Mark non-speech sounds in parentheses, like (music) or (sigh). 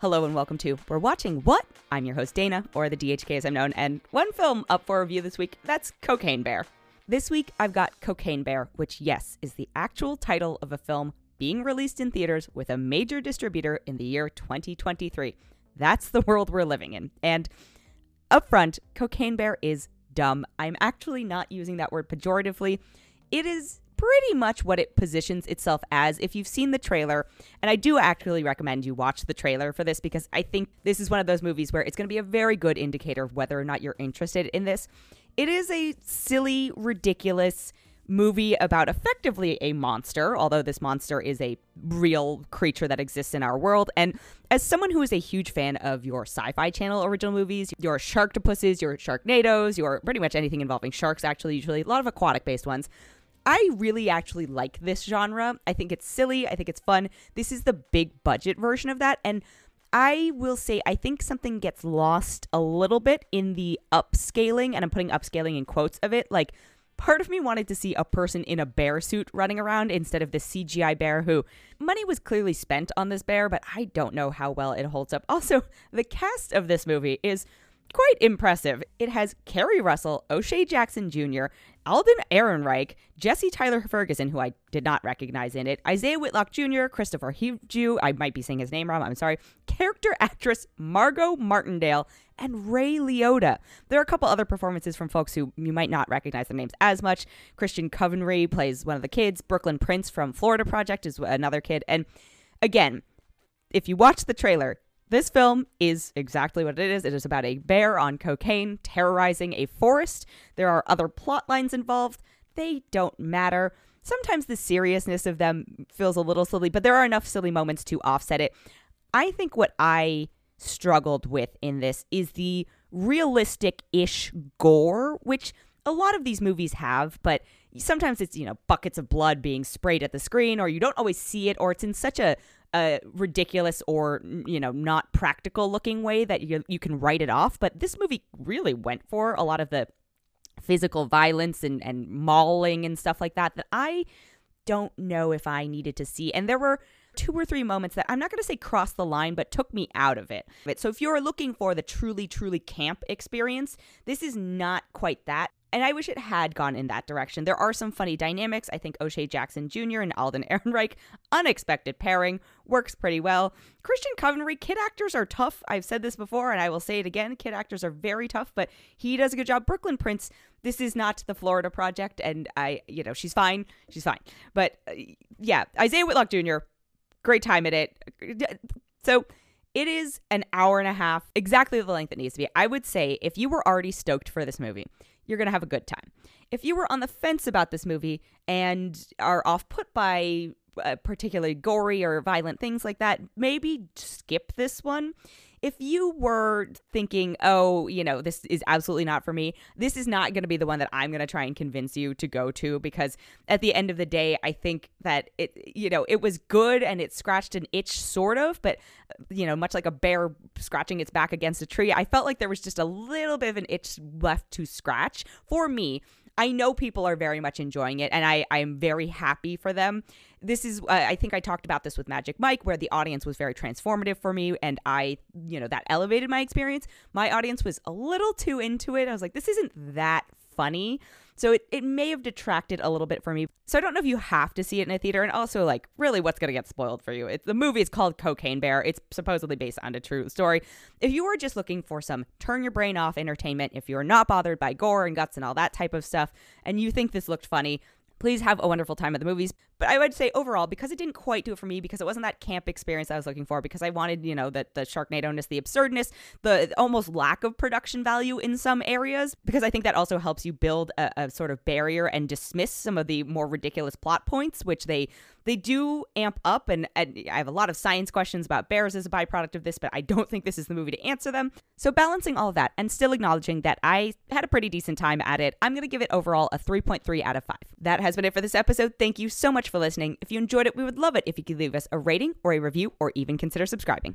Hello and welcome to We're Watching What? I'm your host Dana, or the DHK as I'm known, and one film up for review this week, that's Cocaine Bear. This week I've got Cocaine Bear, which, yes, is the actual title of a film being released in theaters with a major distributor in the year 2023. That's the world we're living in. And up front, Cocaine Bear is dumb. I'm actually not using that word pejoratively. It is pretty much what it positions itself as if you've seen the trailer. And I do actually recommend you watch the trailer for this because I think this is one of those movies where it's going to be a very good indicator of whether or not you're interested in this. It is a silly, ridiculous movie about effectively a monster, although this monster is a real creature that exists in our world. And as someone who is a huge fan of your sci fi channel original movies, your Sharktopuses, your Sharknados, your pretty much anything involving sharks, actually, usually a lot of aquatic based ones. I really actually like this genre. I think it's silly. I think it's fun. This is the big budget version of that. And I will say, I think something gets lost a little bit in the upscaling, and I'm putting upscaling in quotes of it. Like, part of me wanted to see a person in a bear suit running around instead of the CGI bear who money was clearly spent on this bear, but I don't know how well it holds up. Also, the cast of this movie is quite impressive. It has Keri Russell, O'Shea Jackson Jr., Alden Ehrenreich, Jesse Tyler Ferguson, who I did not recognize in it, Isiah Whitlock Jr., Christopher Hugh, I might be saying his name wrong, I'm sorry, character actress Margo Martindale, and Ray Liotta. There are a couple other performances from folks who you might not recognize their names as much. Christian Convery plays one of the kids, Brooklynn Prince from Florida Project is another kid, and again, if you watch the trailer, this film is exactly what it is. It is about a bear on cocaine terrorizing a forest. There are other plot lines involved. They don't matter. Sometimes the seriousness of them feels a little silly, but there are enough silly moments to offset it. I think what I struggled with in this is the realistic ish gore, which a lot of these movies have, but sometimes it's, you know, buckets of blood being sprayed at the screen, or you don't always see it, or it's in such a a ridiculous or you know not practical looking way that you you can write it off. But this movie really went for a lot of the physical violence and and mauling and stuff like that that I don't know if I needed to see. And there were two or three moments that I'm not going to say crossed the line, but took me out of it. So if you're looking for the truly, truly camp experience, this is not quite that. And I wish it had gone in that direction. There are some funny dynamics. I think O'Shea Jackson Jr. and Alden (laughs) Ehrenreich, unexpected pairing, works pretty well. Christian Convery, kid actors are tough. I've said this before and I will say it again. Kid actors are very tough, but he does a good job. Brooklynn Prince, this is not the Florida project. And I, you know, she's fine. She's fine. But uh, yeah, Isiah Whitlock Jr., great time at it. So it is an hour and a half, exactly the length it needs to be. I would say if you were already stoked for this movie, you're going to have a good time. If you were on the fence about this movie and are off put by uh, particularly gory or violent things like that, maybe skip this one if you were thinking, oh, you know, this is absolutely not for me, this is not going to be the one that I'm going to try and convince you to go to because at the end of the day, I think that it, you know, it was good and it scratched an itch sort of, but, you know, much like a bear scratching its back against a tree, I felt like there was just a little bit of an itch left to scratch for me. I know people are very much enjoying it, and I, I am very happy for them. This is, uh, I think I talked about this with Magic Mike, where the audience was very transformative for me, and I, you know, that elevated my experience. My audience was a little too into it. I was like, this isn't that funny. So it, it may have detracted a little bit for me. So I don't know if you have to see it in a theater. And also, like, really, what's going to get spoiled for you? It, the movie is called Cocaine Bear. It's supposedly based on a true story. If you are just looking for some turn your brain off entertainment, if you're not bothered by gore and guts and all that type of stuff, and you think this looked funny, Please have a wonderful time at the movies. But I would say overall, because it didn't quite do it for me, because it wasn't that camp experience I was looking for, because I wanted, you know, that the Sharknado-ness, the absurdness, the almost lack of production value in some areas, because I think that also helps you build a, a sort of barrier and dismiss some of the more ridiculous plot points, which they they do amp up. And, and I have a lot of science questions about bears as a byproduct of this, but I don't (laughs) think this is the movie to answer them. So balancing all of that and still acknowledging that I had a pretty decent time at it, I'm going to give it overall a 3.3 out of 5. That has been it for this episode. Thank you so much for listening. If you enjoyed it, we would love it if you could leave us a rating or a review or even consider subscribing.